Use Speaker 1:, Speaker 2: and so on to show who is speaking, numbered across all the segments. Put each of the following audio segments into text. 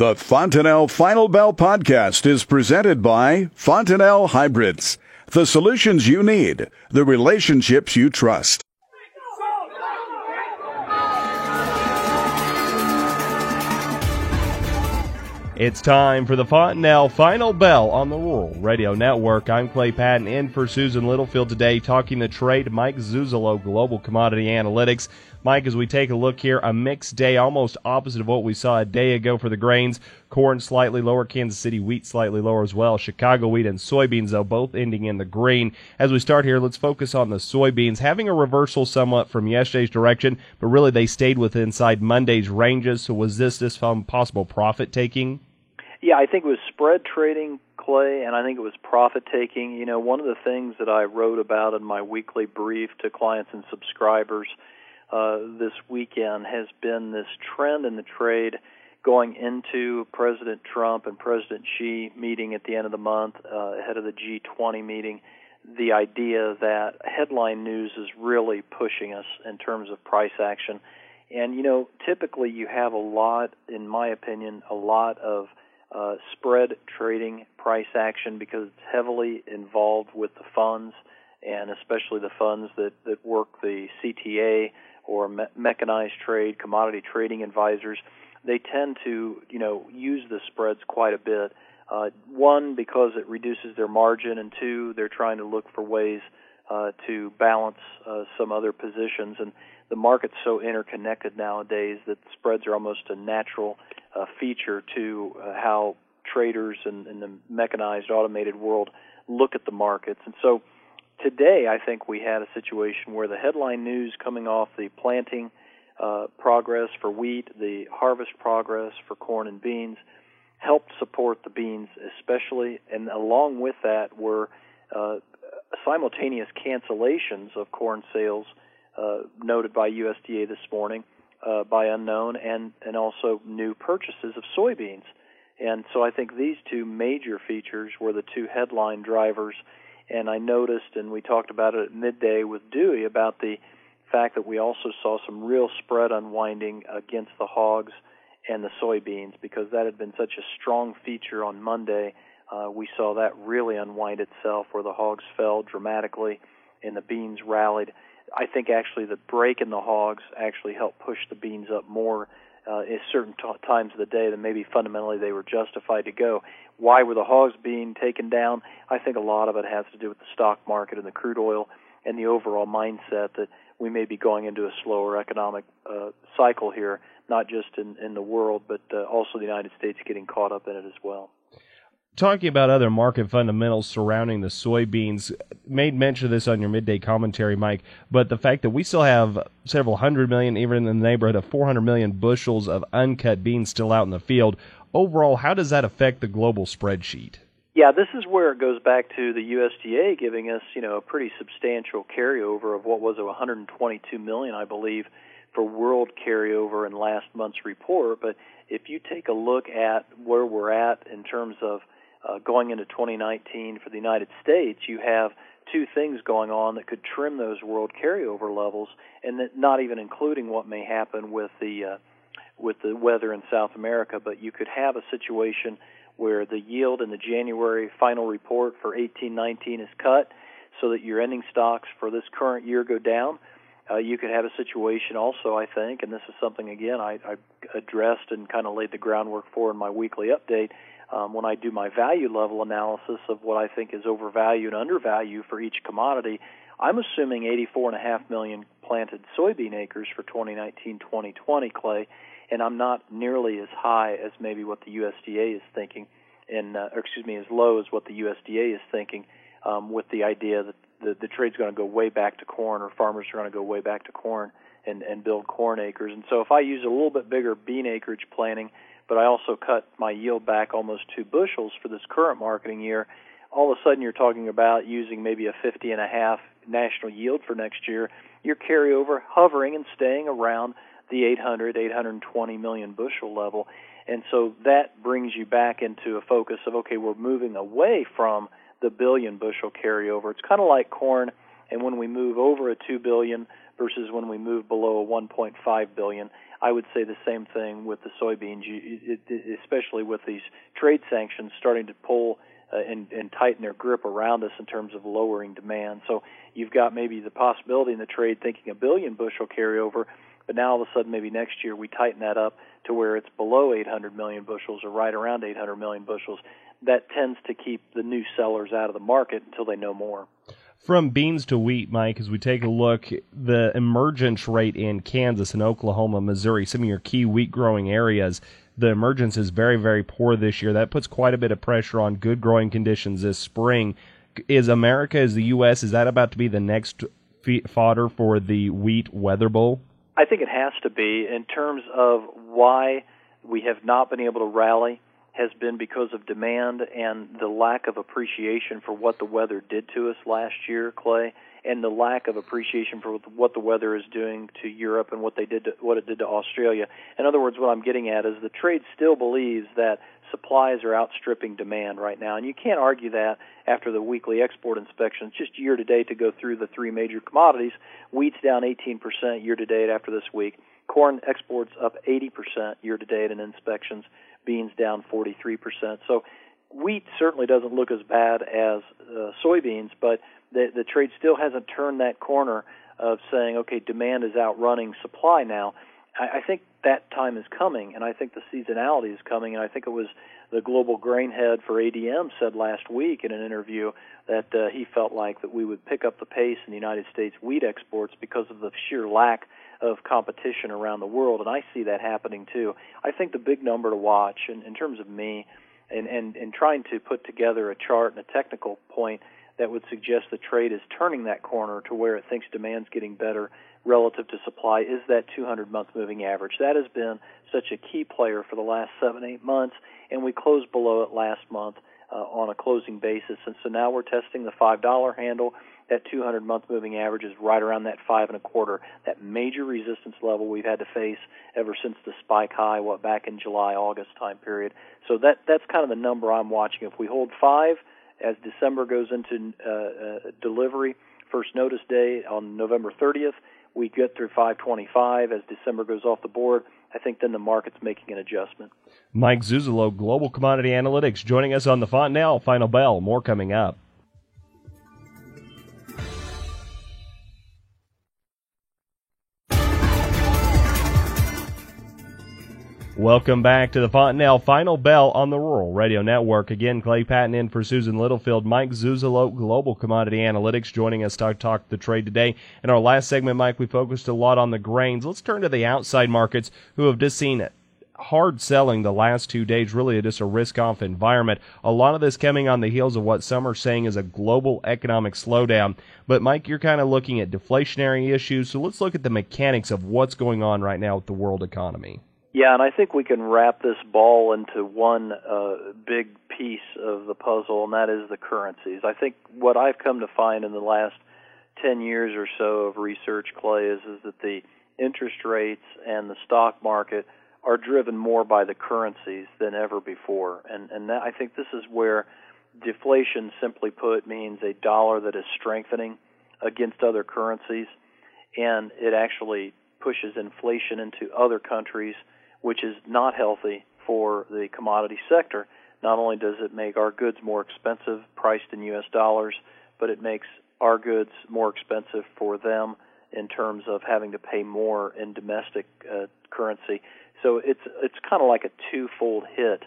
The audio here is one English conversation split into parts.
Speaker 1: The Fontanelle Final Bell podcast is presented by Fontanelle Hybrids. The solutions you need, the relationships you trust.
Speaker 2: It's time for the Fontanelle Final Bell on the Rural Radio Network. I'm Clay Patton in for Susan Littlefield today, talking the trade. Mike Zuzolo, Global Commodity Analytics. Mike, as we take a look here, a mixed day, almost opposite of what we saw a day ago for the grains. Corn slightly lower, Kansas City wheat slightly lower as well. Chicago wheat and soybeans, though, both ending in the green. As we start here, let's focus on the soybeans, having a reversal somewhat from yesterday's direction, but really they stayed within inside Monday's ranges. So was this this possible profit taking?
Speaker 3: Yeah, I think it was spread trading, Clay, and I think it was profit taking. You know, one of the things that I wrote about in my weekly brief to clients and subscribers uh, this weekend has been this trend in the trade going into President Trump and President Xi meeting at the end of the month uh, ahead of the G20 meeting. The idea that headline news is really pushing us in terms of price action. And, you know, typically you have a lot, in my opinion, a lot of uh, spread trading price action because it's heavily involved with the funds and especially the funds that, that work the CTA or me- mechanized trade, commodity trading advisors. They tend to, you know, use the spreads quite a bit. Uh, one, because it reduces their margin, and two, they're trying to look for ways uh, to balance uh, some other positions. And the market's so interconnected nowadays that spreads are almost a natural uh, feature to uh, how traders in, in the mechanized automated world look at the markets. And so today, I think we had a situation where the headline news coming off the planting uh, progress for wheat, the harvest progress for corn and beans, helped support the beans especially, and along with that were uh, simultaneous cancellations of corn sales uh, noted by USDA this morning uh, by unknown, and and also new purchases of soybeans. And so I think these two major features were the two headline drivers. And I noticed, and we talked about it at midday with Dewey about the fact that we also saw some real spread unwinding against the hogs and the soybeans because that had been such a strong feature on Monday. Uh, we saw that really unwind itself where the hogs fell dramatically and the beans rallied. I think actually the break in the hogs actually helped push the beans up more uh, at certain t- times of the day that maybe fundamentally they were justified to go. Why were the hogs being taken down? I think a lot of it has to do with the stock market and the crude oil and the overall mindset that we may be going into a slower economic uh, cycle here, not just in, in the world, but uh, also the United States getting caught up in it as well
Speaker 2: talking about other market fundamentals surrounding the soybeans, made mention of this on your midday commentary, Mike, but the fact that we still have several hundred million, even in the neighborhood of 400 million bushels of uncut beans still out in the field. Overall, how does that affect the global spreadsheet?
Speaker 3: Yeah, this is where it goes back to the USDA giving us, you know, a pretty substantial carryover of what was 122 million, I believe, for world carryover in last month's report. But if you take a look at where we're at in terms of uh, going into 2019 for the United States, you have two things going on that could trim those world carryover levels, and that not even including what may happen with the uh, with the weather in South America. But you could have a situation where the yield in the January final report for 1819 is cut, so that your ending stocks for this current year go down. Uh, you could have a situation also, I think, and this is something again I, I addressed and kind of laid the groundwork for in my weekly update um, when I do my value level analysis of what I think is overvalued and undervalued for each commodity, I'm assuming 84.5 million planted soybean acres for 2019-2020 clay, and I'm not nearly as high as maybe what the USDA is thinking, and uh, or excuse me, as low as what the USDA is thinking, um, with the idea that the, the trade's going to go way back to corn, or farmers are going to go way back to corn and, and build corn acres. And so if I use a little bit bigger bean acreage planting, but I also cut my yield back almost two bushels for this current marketing year, all of a sudden you're talking about using maybe a 50 and a half national yield for next year. Your carryover hovering and staying around the 800, 820 million bushel level. And so that brings you back into a focus of okay, we're moving away from the billion bushel carryover. It's kind of like corn, and when we move over a 2 billion versus when we move below a 1.5 billion, I would say the same thing with the soybeans, especially with these trade sanctions starting to pull uh, and, and tighten their grip around us in terms of lowering demand. So you've got maybe the possibility in the trade thinking a billion bushel carryover, but now all of a sudden maybe next year we tighten that up to where it's below 800 million bushels or right around 800 million bushels. That tends to keep the new sellers out of the market until they know more.
Speaker 2: From beans to wheat, Mike, as we take a look, the emergence rate in Kansas and Oklahoma, Missouri, some of your key wheat growing areas, the emergence is very, very poor this year. That puts quite a bit of pressure on good growing conditions this spring. Is America, is the U.S., is that about to be the next fodder for the wheat weather bowl?
Speaker 3: I think it has to be in terms of why we have not been able to rally has been because of demand and the lack of appreciation for what the weather did to us last year, Clay, and the lack of appreciation for what the weather is doing to Europe and what they did to, what it did to Australia. In other words, what I'm getting at is the trade still believes that supplies are outstripping demand right now, and you can't argue that after the weekly export inspections just year to date to go through the three major commodities. Wheat's down 18% year to date after this week. Corn exports up 80% year to date in inspections beans down 43%. So wheat certainly doesn't look as bad as uh, soybeans, but the, the trade still hasn't turned that corner of saying, okay, demand is outrunning supply now. I, I think that time is coming, and I think the seasonality is coming, and I think it was the global grain head for ADM said last week in an interview that uh, he felt like that we would pick up the pace in the United States wheat exports because of the sheer lack of competition around the world, and I see that happening too. I think the big number to watch, in, in terms of me, and, and, and trying to put together a chart and a technical point that would suggest the trade is turning that corner to where it thinks demand's getting better relative to supply is that 200 month moving average. That has been such a key player for the last seven, eight months, and we closed below it last month uh, on a closing basis. And so now we're testing the $5 handle that 200 month moving average is right around that five and a quarter, that major resistance level we've had to face ever since the spike high, what back in July, August time period. So that that's kind of the number I'm watching. If we hold five as December goes into uh, uh, delivery, first notice day on November 30th, we get through 525 as December goes off the board. I think then the market's making an adjustment.
Speaker 2: Mike Zuzolo, Global Commodity Analytics, joining us on the Fontanelle Final Bell. More coming up. Welcome back to the Fontanelle Final Bell on the Rural Radio Network. Again, Clay Patton in for Susan Littlefield. Mike Zuzolo, Global Commodity Analytics, joining us to talk the trade today. In our last segment, Mike, we focused a lot on the grains. Let's turn to the outside markets who have just seen hard selling the last two days, really just a risk off environment. A lot of this coming on the heels of what some are saying is a global economic slowdown. But, Mike, you're kind of looking at deflationary issues. So let's look at the mechanics of what's going on right now with the world economy.
Speaker 3: Yeah, and I think we can wrap this ball into one uh, big piece of the puzzle, and that is the currencies. I think what I've come to find in the last 10 years or so of research, Clay, is, is that the interest rates and the stock market are driven more by the currencies than ever before. And, and that, I think this is where deflation, simply put, means a dollar that is strengthening against other currencies, and it actually pushes inflation into other countries – which is not healthy for the commodity sector. Not only does it make our goods more expensive, priced in U.S. dollars, but it makes our goods more expensive for them in terms of having to pay more in domestic uh, currency. So it's it's kind of like a twofold hit.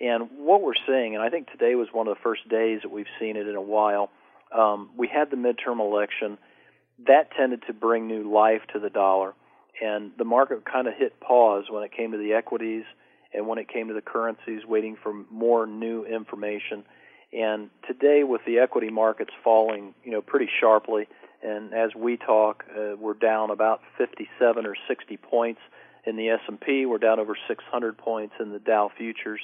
Speaker 3: And what we're seeing, and I think today was one of the first days that we've seen it in a while. Um, we had the midterm election that tended to bring new life to the dollar and the market kind of hit pause when it came to the equities and when it came to the currencies, waiting for more new information. And today, with the equity markets falling, you know, pretty sharply, and as we talk, uh, we're down about 57 or 60 points in the S&P. We're down over 600 points in the Dow futures.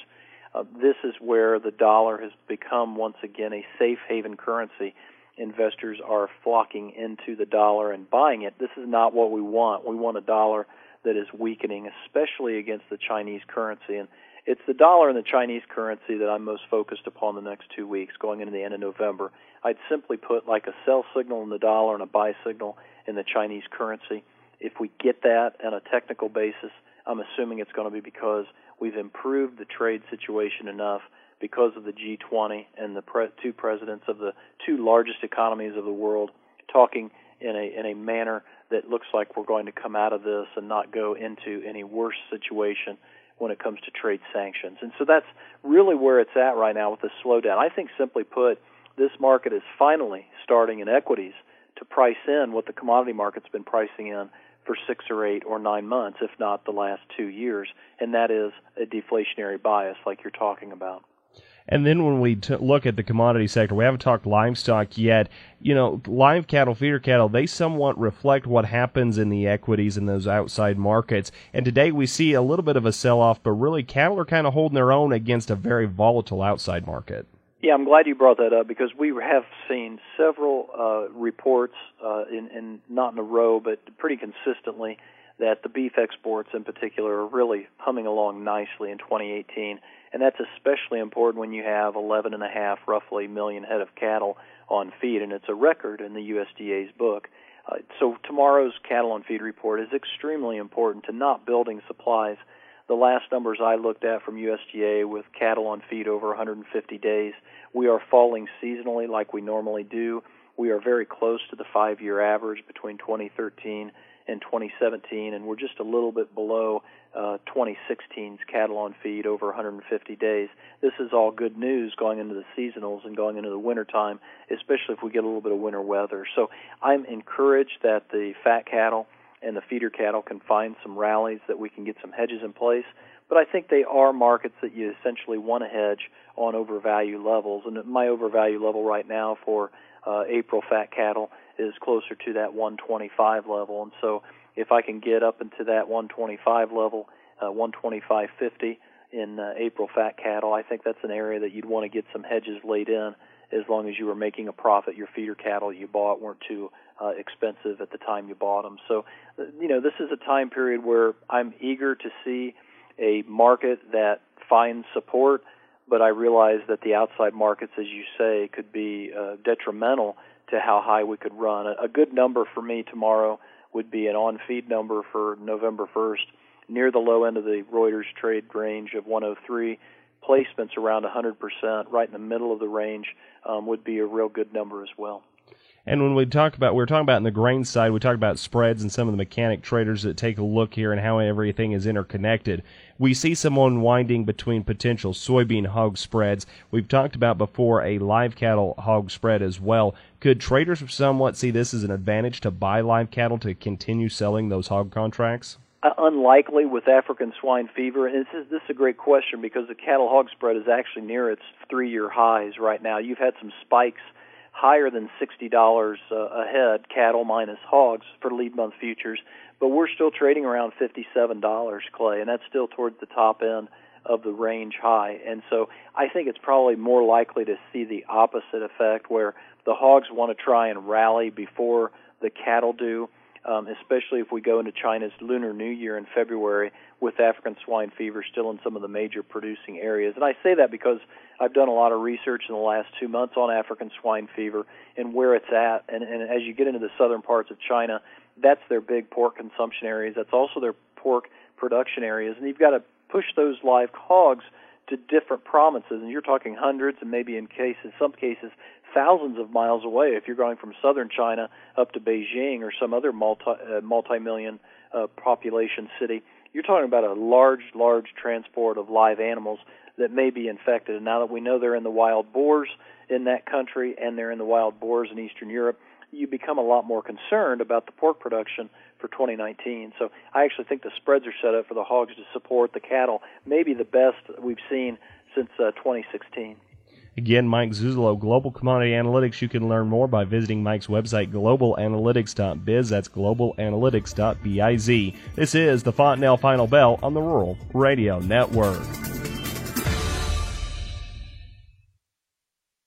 Speaker 3: Uh, this is where the dollar has become once again a safe haven currency investors are flocking into the dollar and buying it. This is not what we want. We want a dollar that is weakening, especially against the Chinese currency. And it's the dollar and the Chinese currency that I'm most focused upon the next two weeks, going into the end of November. I'd simply put like a sell signal in the dollar and a buy signal in the Chinese currency. If we get that on a technical basis, I'm assuming it's going to be because we've improved the trade situation enough because of the G20 and the pre- two presidents of the two largest economies of the world talking in a in a manner that looks like we're going to come out of this and not go into any worse situation when it comes to trade sanctions. And so that's really where it's at right now with the slowdown. I think simply put, this market is finally starting in equities to price in what the commodity market's been pricing in for six or eight or nine months, if not the last two years, and that is a deflationary bias like you're talking about.
Speaker 2: And then when we t- look at the commodity sector, we haven't talked livestock yet. You know, live cattle, feeder cattle, they somewhat reflect what happens in the equities in those outside markets. And today we see a little bit of a sell off, but really cattle are kind of holding their own against a very volatile outside market.
Speaker 3: Yeah, I'm glad you brought that up because we have seen several uh, reports, uh, in, in not in a row, but pretty consistently, that the beef exports in particular are really humming along nicely in 2018 and that's especially important when you have 11 and a half roughly million head of cattle on feed, and it's a record in the USDA's book. Uh, so tomorrow's cattle on feed report is extremely important to not building supplies. The last numbers I looked at from USDA with cattle on feed over 150 days, we are falling seasonally like we normally do. We are very close to the five-year average between 2013 and 2017, and we're just a little bit below uh, 2016's cattle on feed over 150 days. This is all good news going into the seasonals and going into the winter time, especially if we get a little bit of winter weather. So I'm encouraged that the fat cattle and the feeder cattle can find some rallies that we can get some hedges in place. But I think they are markets that you essentially want to hedge on overvalue levels. And my overvalue level right now for uh, April fat cattle is closer to that 125 level. And so if I can get up into that 125 level, uh, 125.50 in uh, April fat cattle, I think that's an area that you'd want to get some hedges laid in as long as you were making a profit. Your feeder cattle you bought weren't too uh, expensive at the time you bought them. So, uh, you know, this is a time period where I'm eager to see a market that finds support, but I realize that the outside markets, as you say, could be uh, detrimental to how high we could run. A, good number for me tomorrow would be an on feed number for November 1st near the low end of the Reuters trade range of 103. Placements around 100%, right in the middle of the range, um, would be a real good number as well.
Speaker 2: And when we talk about, we are talking about in the grain side, we talk about spreads and some of the mechanic traders that take a look here and how everything is interconnected. We see some unwinding between potential soybean hog spreads. We've talked about before a live cattle hog spread as well. Could traders somewhat see this as an advantage to buy live cattle to continue selling those hog contracts?
Speaker 3: Uh, unlikely with African swine fever. And this is this is a great question because the cattle hog spread is actually near its three-year highs right now. You've had some spikes higher than $60 uh, a head, cattle minus hogs, for lead month futures. But we're still trading around $57, Clay, and that's still towards the top end of the range high. And so I think it's probably more likely to see the opposite effect where the hogs want to try and rally before the cattle do um, especially if we go into China's Lunar New Year in February with African swine fever still in some of the major producing areas. And I say that because I've done a lot of research in the last two months on African swine fever and where it's at. And, and as you get into the southern parts of China, that's their big pork consumption areas. That's also their pork production areas. And you've got to push those live hogs to different provinces, and you're talking hundreds and maybe in cases, some cases, thousands of miles away if you're going from southern China up to Beijing or some other multi uh, multi-million uh, population city. You're talking about a large, large transport of live animals that may be infected. And now that we know they're in the wild boars in that country and they're in the wild boars in Eastern Europe, you become a lot more concerned about the pork production for 2019. So I actually think the spreads are set up for the hogs to support the cattle, maybe the best we've seen since uh, 2016.
Speaker 2: Again, Mike Zuzolo, Global Commodity Analytics. You can learn more by visiting Mike's website, globalanalytics.biz. That's globalanalytics.biz. This is the Fontanelle Final Bell on the Rural Radio Network.